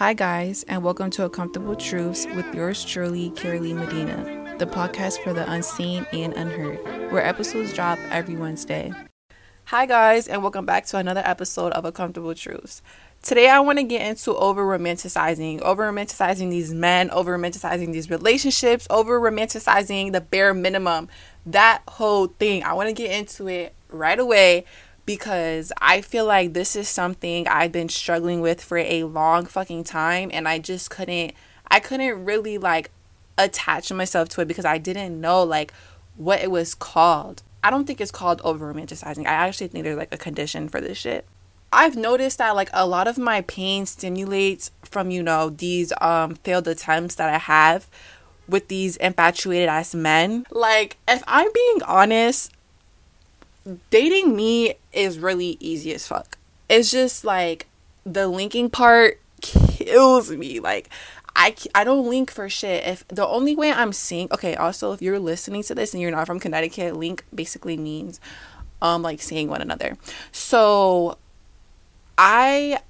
Hi, guys, and welcome to Uncomfortable Truths with yours truly, Kiralee Medina, the podcast for the unseen and unheard, where episodes drop every Wednesday. Hi, guys, and welcome back to another episode of Uncomfortable Truths. Today, I want to get into over romanticizing, over romanticizing these men, over romanticizing these relationships, over romanticizing the bare minimum. That whole thing. I want to get into it right away because I feel like this is something I've been struggling with for a long fucking time and I just couldn't I couldn't really like attach myself to it because I didn't know like what it was called. I don't think it's called over romanticizing. I actually think there's like a condition for this shit. I've noticed that like a lot of my pain stimulates from, you know, these um failed attempts that I have with these infatuated ass men. Like if I'm being honest, dating me is really easy as fuck. It's just like the linking part kills me. Like I I don't link for shit. If the only way I'm seeing okay, also if you're listening to this and you're not from Connecticut, link basically means um like seeing one another. So I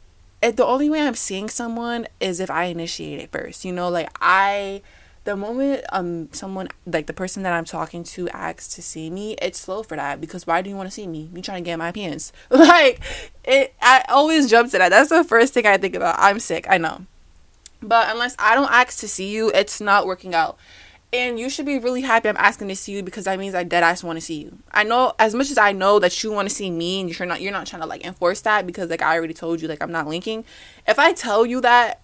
the only way I'm seeing someone is if I initiate it first. You know, like I the moment um someone like the person that I'm talking to asks to see me, it's slow for that because why do you want to see me? You trying to get my pants? Like it I always jump to that. That's the first thing I think about. I'm sick, I know. But unless I don't ask to see you, it's not working out. And you should be really happy I'm asking to see you because that means I dead ass want to see you. I know as much as I know that you want to see me and you're not you're not trying to like enforce that because like I already told you like I'm not linking. If I tell you that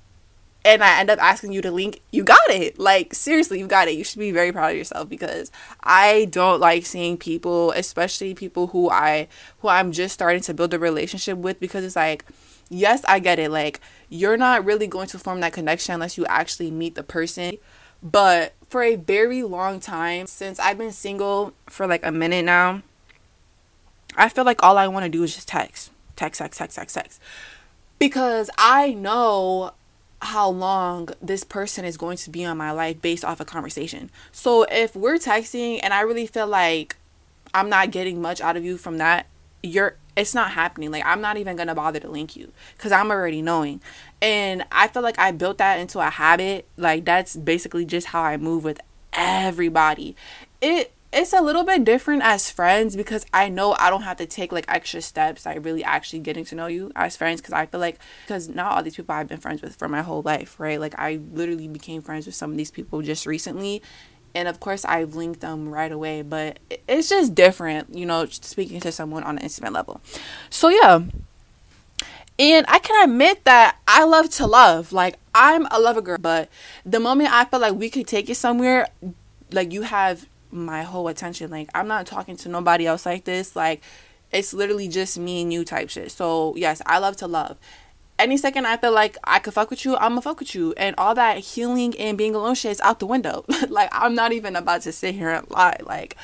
and I end up asking you to link, you got it. Like seriously, you got it. You should be very proud of yourself because I don't like seeing people, especially people who I who I'm just starting to build a relationship with because it's like yes, I get it. Like you're not really going to form that connection unless you actually meet the person. But for a very long time since I've been single for like a minute now, I feel like all I want to do is just text. Text, text, text, text, text. Because I know how long this person is going to be on my life based off a conversation. So if we're texting and I really feel like I'm not getting much out of you from that, you're it's not happening. Like I'm not even going to bother to link you cuz I'm already knowing. And I feel like I built that into a habit. Like that's basically just how I move with everybody. It it's a little bit different as friends because I know I don't have to take like extra steps like really actually getting to know you as friends because I feel like because not all these people I've been friends with for my whole life, right? Like I literally became friends with some of these people just recently. And of course, I've linked them right away, but it's just different, you know, speaking to someone on an intimate level. So, yeah. And I can admit that I love to love. Like, I'm a lover girl, but the moment I feel like we could take it somewhere, like, you have my whole attention. Like I'm not talking to nobody else like this. Like it's literally just me and you type shit. So yes, I love to love. Any second I feel like I could fuck with you, I'ma fuck with you. And all that healing and being alone shit is out the window. like I'm not even about to sit here and lie. Like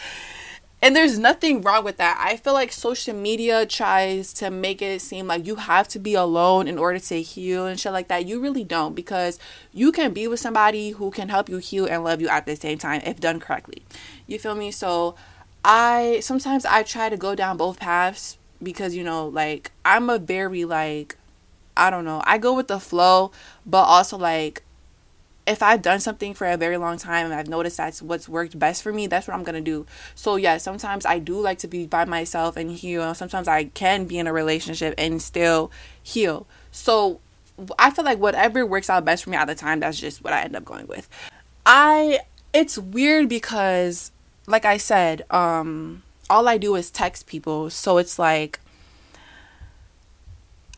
and there's nothing wrong with that. I feel like social media tries to make it seem like you have to be alone in order to heal and shit like that. You really don't because you can be with somebody who can help you heal and love you at the same time if done correctly. You feel me? So I sometimes I try to go down both paths because you know, like I'm a very like I don't know. I go with the flow, but also like if I've done something for a very long time and I've noticed that's what's worked best for me, that's what I'm gonna do. So yeah, sometimes I do like to be by myself and heal. Sometimes I can be in a relationship and still heal. So I feel like whatever works out best for me at the time, that's just what I end up going with. I it's weird because like I said, um all I do is text people. So it's like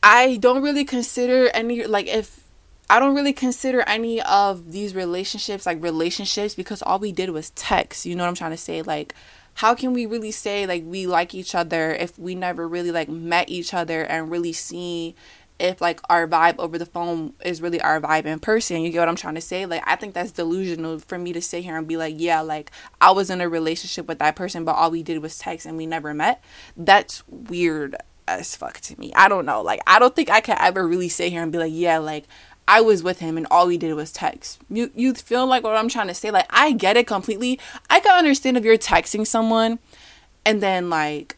I don't really consider any like if I don't really consider any of these relationships like relationships because all we did was text. You know what I'm trying to say? Like, how can we really say like we like each other if we never really like met each other and really see if like our vibe over the phone is really our vibe in person? You get what I'm trying to say? Like, I think that's delusional for me to sit here and be like, yeah, like I was in a relationship with that person, but all we did was text and we never met. That's weird as fuck to me. I don't know. Like, I don't think I can ever really sit here and be like, yeah, like I was with him and all we did was text. You you feel like what I'm trying to say? Like I get it completely. I can understand if you're texting someone and then like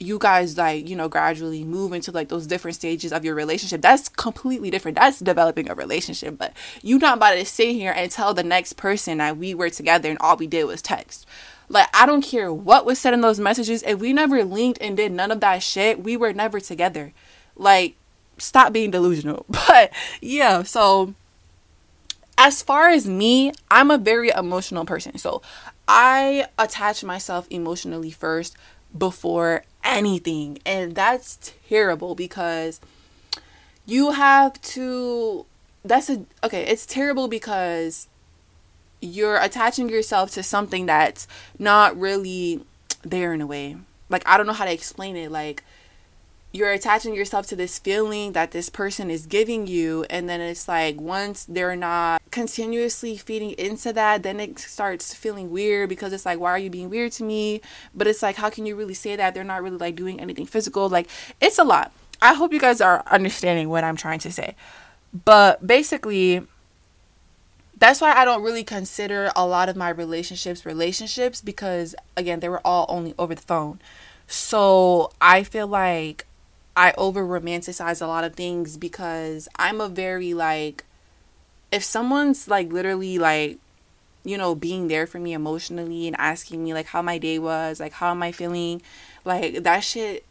you guys like you know gradually move into like those different stages of your relationship that's completely different that's developing a relationship but you not about to sit here and tell the next person that we were together and all we did was text like i don't care what was said in those messages if we never linked and did none of that shit we were never together like stop being delusional but yeah so as far as me i'm a very emotional person so i attach myself emotionally first before anything. And that's terrible because you have to that's a okay, it's terrible because you're attaching yourself to something that's not really there in a way. Like I don't know how to explain it. Like you're attaching yourself to this feeling that this person is giving you and then it's like once they're not continuously feeding into that then it starts feeling weird because it's like why are you being weird to me? But it's like how can you really say that? They're not really like doing anything physical. Like it's a lot. I hope you guys are understanding what i'm trying to say. But basically that's why I don't really consider a lot of my relationships relationships because again they were all only over the phone. So I feel like I over romanticize a lot of things because I'm a very like if someone's like literally like you know being there for me emotionally and asking me like how my day was, like how am I feeling, like that shit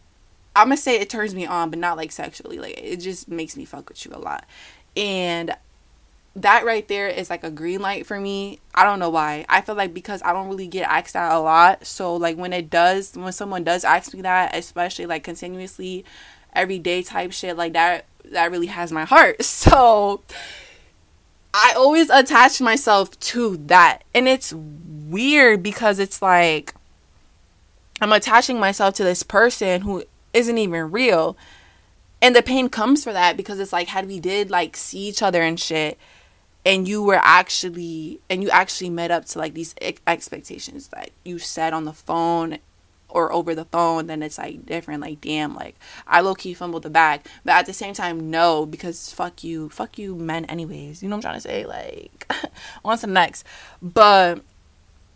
I'm gonna say it turns me on, but not like sexually. Like it just makes me fuck with you a lot. And that right there is like a green light for me. I don't know why. I feel like because I don't really get asked that a lot. So like when it does, when someone does ask me that, especially like continuously, everyday type shit like that that really has my heart. So I always attach myself to that. And it's weird because it's like I'm attaching myself to this person who isn't even real. And the pain comes for that because it's like had we did like see each other and shit and you were actually and you actually met up to like these expectations that you said on the phone or over the phone, then it's like different. Like, damn, like I low key fumbled the bag. But at the same time, no, because fuck you. Fuck you, men, anyways. You know what I'm trying to say? Like, on the next. But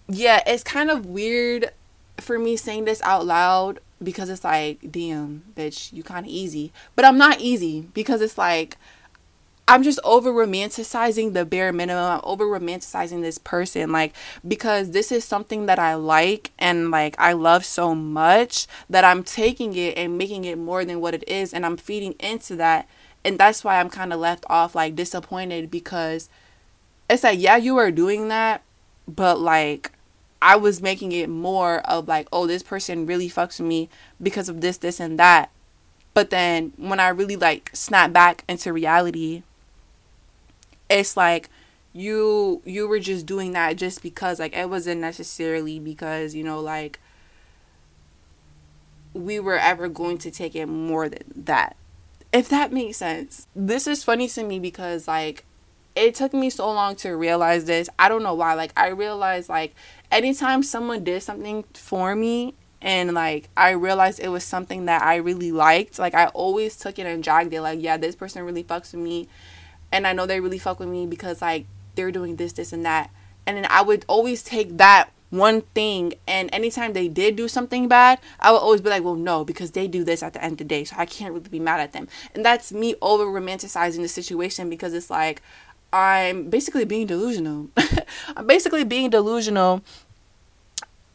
yeah, it's kind of weird for me saying this out loud because it's like, damn, bitch, you kind of easy. But I'm not easy because it's like, I'm just over romanticizing the bare minimum. I'm over romanticizing this person, like, because this is something that I like and like I love so much that I'm taking it and making it more than what it is, and I'm feeding into that. And that's why I'm kind of left off, like, disappointed because it's like, yeah, you are doing that, but like, I was making it more of like, oh, this person really fucks me because of this, this, and that. But then when I really like snap back into reality, it's like you you were just doing that just because like it wasn't necessarily because you know like we were ever going to take it more than that if that makes sense this is funny to me because like it took me so long to realize this i don't know why like i realized like anytime someone did something for me and like I realized it was something that I really liked. Like I always took it and dragged it. Like yeah, this person really fucks with me, and I know they really fuck with me because like they're doing this, this, and that. And then I would always take that one thing and anytime they did do something bad, I would always be like, well, no, because they do this at the end of the day, so I can't really be mad at them. And that's me over romanticizing the situation because it's like I'm basically being delusional. I'm basically being delusional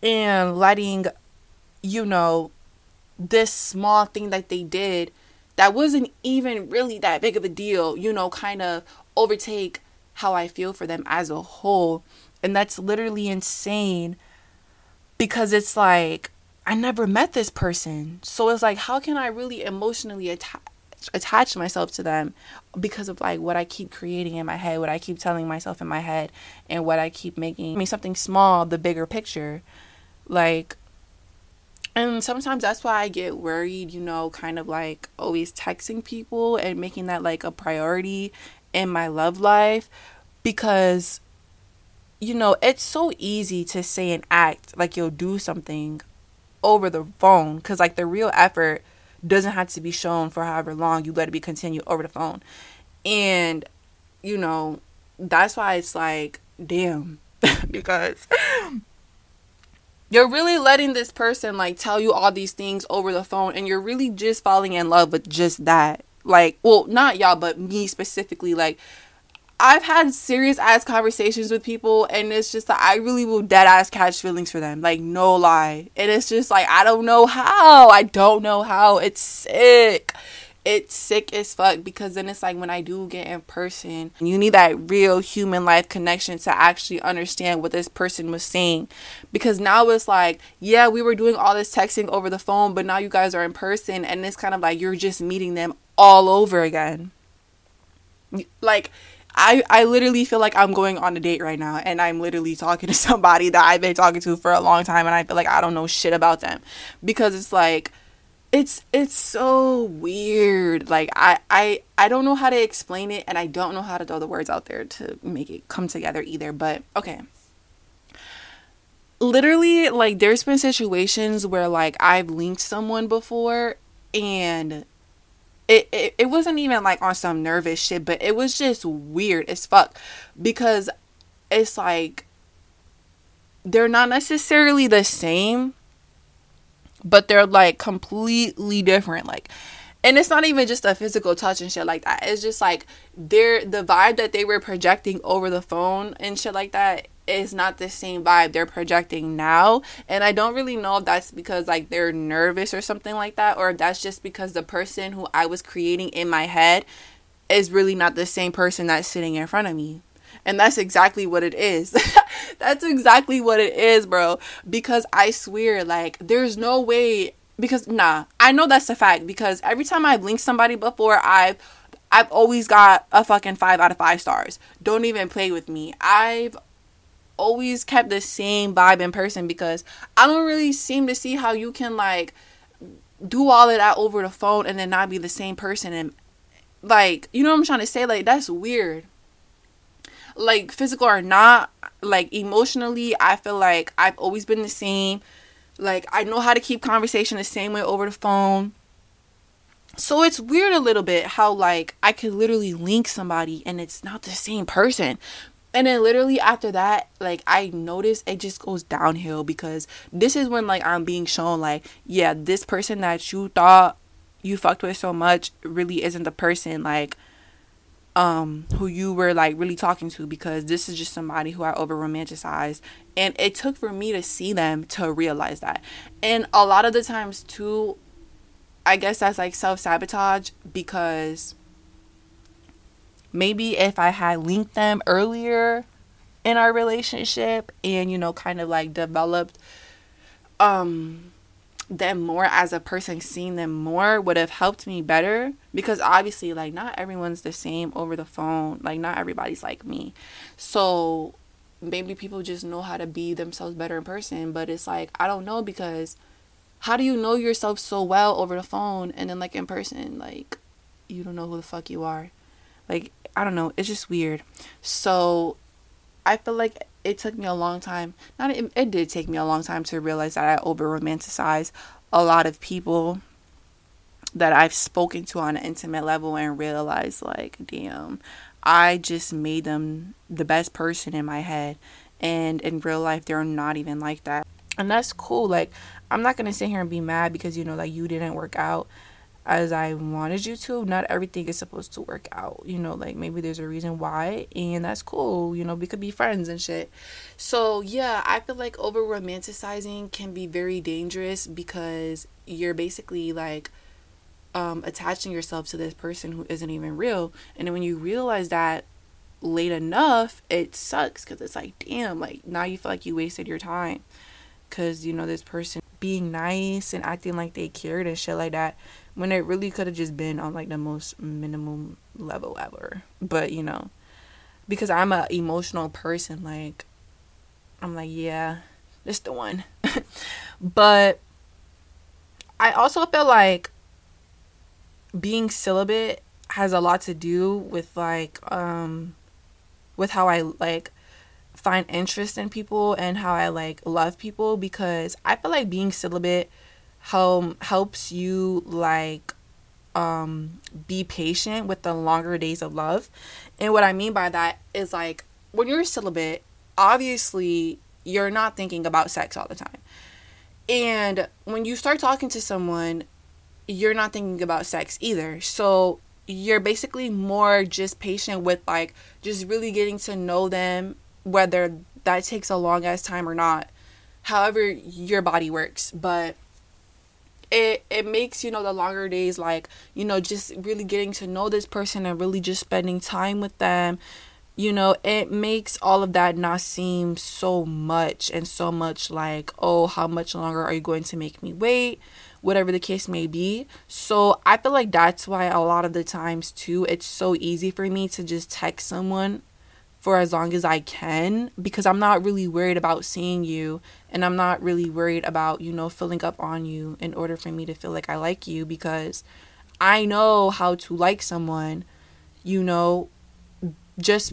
and letting, you know, this small thing that they did that wasn't even really that big of a deal, you know, kind of overtake how I feel for them as a whole. And that's literally insane because it's like I never met this person. So it's like how can I really emotionally attach attach myself to them because of like what I keep creating in my head, what I keep telling myself in my head and what I keep making I mean something small the bigger picture. Like and sometimes that's why I get worried, you know, kind of like always texting people and making that like a priority in my love life because you know, it's so easy to say and act like you'll do something over the phone cuz like the real effort doesn't have to be shown for however long you let it be continued over the phone. And you know, that's why it's like damn because you're really letting this person like tell you all these things over the phone and you're really just falling in love with just that like well not y'all but me specifically like I've had serious ass conversations with people, and it's just like I really will dead ass catch feelings for them. Like, no lie. And it's just like, I don't know how. I don't know how. It's sick. It's sick as fuck because then it's like when I do get in person, you need that real human life connection to actually understand what this person was saying. Because now it's like, yeah, we were doing all this texting over the phone, but now you guys are in person, and it's kind of like you're just meeting them all over again. Like, I, I literally feel like I'm going on a date right now and I'm literally talking to somebody that I've been talking to for a long time and I feel like I don't know shit about them because it's like it's it's so weird. Like I, I I don't know how to explain it and I don't know how to throw the words out there to make it come together either but okay. Literally like there's been situations where like I've linked someone before and it, it, it wasn't even like on some nervous shit, but it was just weird as fuck because it's like they're not necessarily the same, but they're like completely different. Like, and it's not even just a physical touch and shit like that. It's just like they're the vibe that they were projecting over the phone and shit like that is not the same vibe they're projecting now. And I don't really know if that's because like they're nervous or something like that, or if that's just because the person who I was creating in my head is really not the same person that's sitting in front of me. And that's exactly what it is. that's exactly what it is, bro. Because I swear, like, there's no way. Because, nah, I know that's a fact. Because every time I've linked somebody before, I've. I've always got a fucking five out of five stars. Don't even play with me. I've always kept the same vibe in person because I don't really seem to see how you can like do all of that over the phone and then not be the same person and like you know what I'm trying to say like that's weird like physical or not like emotionally I feel like I've always been the same. Like I know how to keep conversation the same way over the phone. So it's weird a little bit how like I could literally link somebody and it's not the same person. And then literally after that like i notice it just goes downhill because this is when like i'm being shown like yeah this person that you thought you fucked with so much really isn't the person. Like um who you were like really talking to because this is just somebody who I over romanticized and it took for me to see them to realize that. And a lot of the times too I guess that's like self-sabotage because maybe if I had linked them earlier in our relationship and you know kind of like developed um them more as a person seeing them more would have helped me better because obviously like not everyone's the same over the phone. Like not everybody's like me. So maybe people just know how to be themselves better in person but it's like i don't know because how do you know yourself so well over the phone and then like in person? Like you don't know who the fuck you are. Like I don't know, it's just weird. So I feel like it took me a long time. Not it, it did take me a long time to realize that I over romanticize a lot of people that I've spoken to on an intimate level and realize like, damn, I just made them the best person in my head. And in real life, they're not even like that. And that's cool. Like, I'm not going to sit here and be mad because, you know, like you didn't work out as I wanted you to. Not everything is supposed to work out, you know, like maybe there's a reason why, and that's cool, you know, we could be friends and shit. So, yeah, I feel like over romanticizing can be very dangerous because you're basically like um, attaching yourself to this person who isn't even real. And then when you realize that late enough, it sucks because it's like, damn, like now you feel like you wasted your time because, you know, this person being nice and acting like they cared and shit like that when it really could have just been on like the most minimum level ever. But you know, because I'm a emotional person, like I'm like, yeah, this the one. but I also feel like being celibate has a lot to do with like um with how I like find interest in people and how I like love people because I feel like being celibate help helps you like um be patient with the longer days of love. And what I mean by that is like when you're a celibate, obviously you're not thinking about sex all the time. And when you start talking to someone, you're not thinking about sex either. So you're basically more just patient with like just really getting to know them, whether that takes a long ass time or not. However, your body works. But it it makes you know the longer days like you know just really getting to know this person and really just spending time with them you know it makes all of that not seem so much and so much like oh how much longer are you going to make me wait? Whatever the case may be. So i feel like that's why a lot of the times too it's so easy for me to just text someone for as long as I can because I'm not really worried about seeing you and I'm not really worried about, you know, filling up on you in order for me to feel like I like you because I know how to like someone, you know, just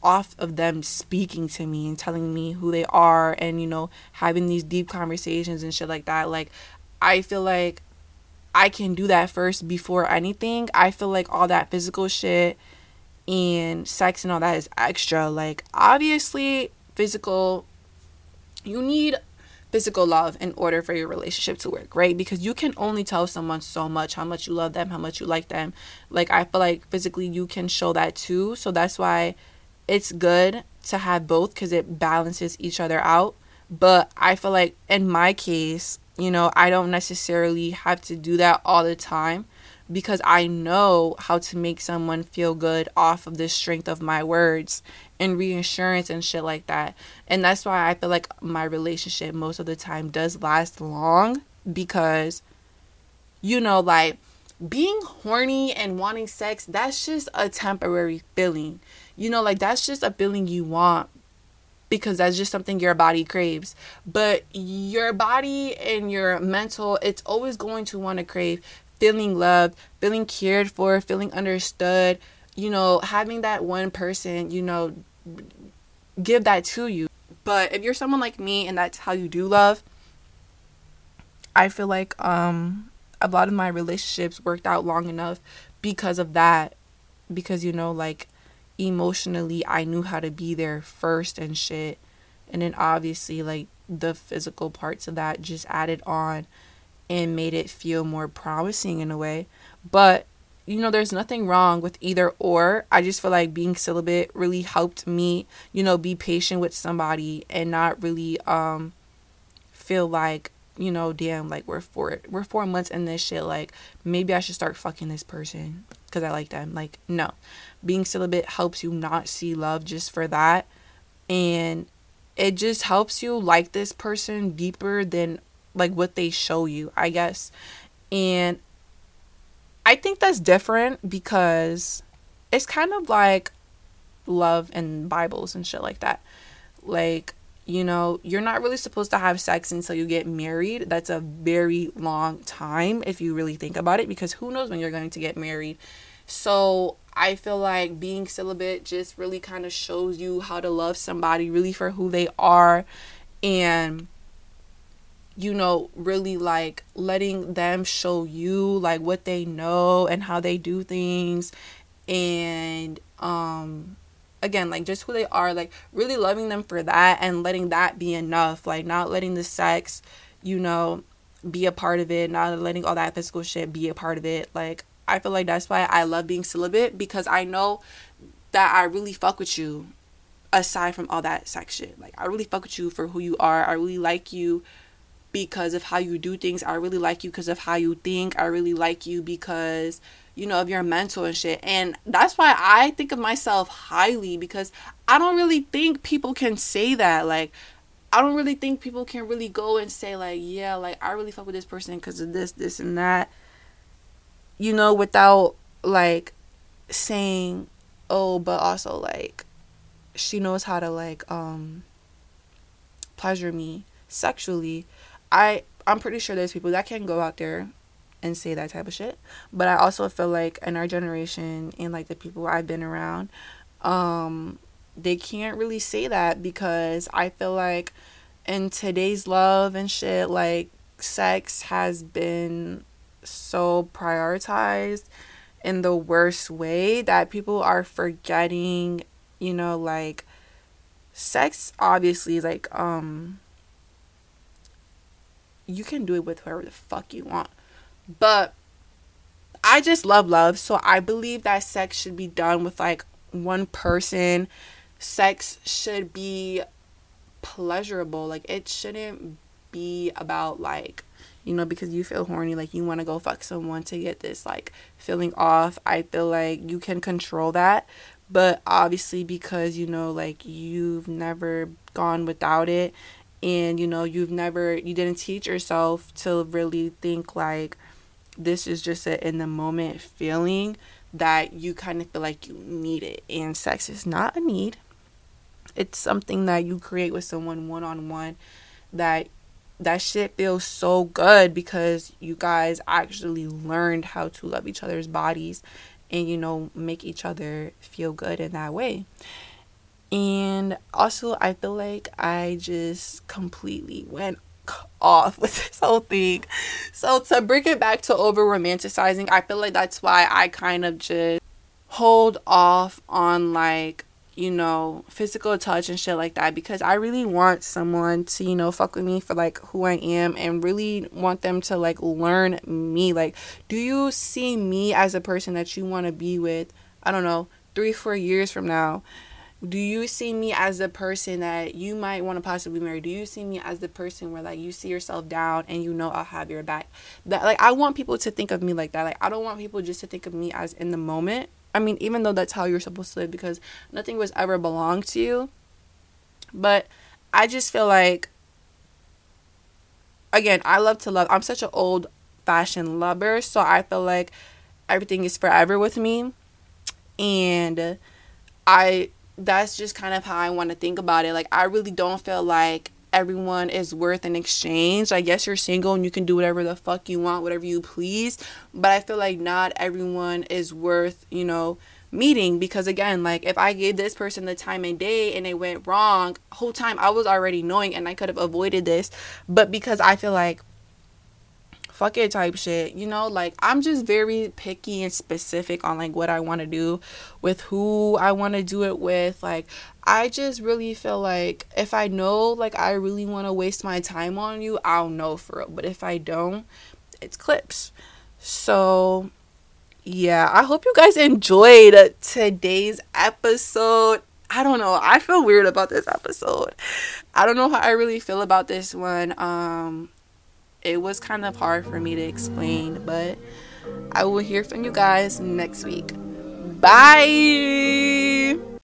off of them speaking to me and telling me who they are and, you know, having these deep conversations and shit like that. Like, I feel like I can do that first before anything. I feel like all that physical shit and sex and all that is extra. Like, obviously, physical, you need physical love in order for your relationship to work, right? Because you can only tell someone so much how much you love them, how much you like them. Like, I feel like physically you can show that too. So that's why it's good to have both because it balances each other out. But I feel like in my case, you know, I don't necessarily have to do that all the time because I know how to make someone feel good off of the strength of my words and reassurance and shit like that. And that's why I feel like my relationship most of the time does last long because you know like being horny and wanting sex that's just a temporary feeling. You know like that's just a feeling you want because that's just something your body craves. But your body and your mental, it's always going to want to crave feeling loved, feeling cared for, feeling understood, you know, having that one person, you know, give that to you. But if you're someone like me and that's how you do love, I feel like um a lot of my relationships worked out long enough because of that. Because you know like emotionally I knew how to be there first and shit. And then obviously like the physical parts of that just added on and made it feel more promising in a way. But you know, there's nothing wrong with either or. I just feel like being celibate really helped me, you know, be patient with somebody and not really um feel like, you know, damn, like we're four we're four months in this shit. Like maybe I should start fucking this person because I like them. Like no, being celibate helps you not see love just for that, and it just helps you like this person deeper than like what they show you, I guess. And I think that's different because it's kind of like love and Bibles and shit like that. Like, you know, you're not really supposed to have sex until you get married. That's a very long time if you really think about it because who knows when you're going to get married. So, I feel like being celibate just really kind of shows you how to love somebody really for who they are and you know, really like letting them show you like what they know and how they do things. And um again like just who they are like really loving them for that and letting that be enough. Like not letting the sex you know be a part of it not letting all that physical shit be a part of it. Like i feel like that's why i love being celibate because i know that i really fuck with you aside from all that sex shit. Like i really fuck with you for who you are. I really like you because of how you do things. I really like you because of how you think. I really like you because, you know, of your mental and shit. And that's why I think of myself highly because I don't really think people can say that. Like, I don't really think people can really go and say, like, yeah, like, I really fuck with this person because of this, this, and that, you know, without, like, saying, oh, but also, like, she knows how to, like, um, pleasure me sexually I I'm pretty sure there's people that can go out there and say that type of shit. But I also feel like in our generation and like the people I've been around, um, they can't really say that because I feel like in today's love and shit, like sex has been so prioritized in the worst way that people are forgetting, you know, like sex obviously like um you can do it with whoever the fuck you want. But I just love love, so I believe that sex should be done with like one person. Sex should be pleasurable. Like it shouldn't be about like you know because you feel horny like you want to go fuck someone to get this like feeling off. I feel like you can control that, but obviously because you know like you've never gone without it and you know you've never you didn't teach yourself to really think like this is just a in the moment feeling that you kind of feel like you need it. And sex is not a need. It's something that you create with someone one on one that that shit feels so good because you guys actually learned how to love each other's bodies and you know make each other feel good in that way and also i feel like i just completely went off with this whole thing so to bring it back to over romanticizing i feel like that's why i kind of just hold off on like you know, physical touch and shit like that because I really want someone to, you know, fuck with me for like who I am and really want them to like learn me. Like, do you see me as a person that you want to be with? I don't know, three, four years from now. Do you see me as the person that you might want to possibly marry? Do you see me as the person where like you see yourself down and you know I'll have your back? That like I want people to think of me like that. Like I don't want people just to think of me as in the moment I mean, even though that's how you're supposed to live because nothing was ever belonged to you. But I just feel like, again, I love to love. I'm such an old fashioned lover, so I feel like everything is forever with me. And I, that's just kind of how I want to think about it. Like, I really don't feel like everyone is worth an exchange. I guess you're single and you can do whatever the fuck you want, whatever you please. But I feel like not everyone is worth, you know, meeting because again, like if I gave this person the time and day and it went wrong, whole time I was already knowing and I could have avoided this. But because I feel like fuck it type shit. You know, like I'm just very picky and specific on like what I want to do with who I want to do it with. Like I just really feel like if I know like I really want to waste my time on you, I'll know for it. But if I don't, it's clips. So yeah, I hope you guys enjoyed today's episode. I don't know. I feel weird about this episode. I don't know how I really feel about this one. Um it was kind of hard for me to explain, but I will hear from you guys next week. Bye.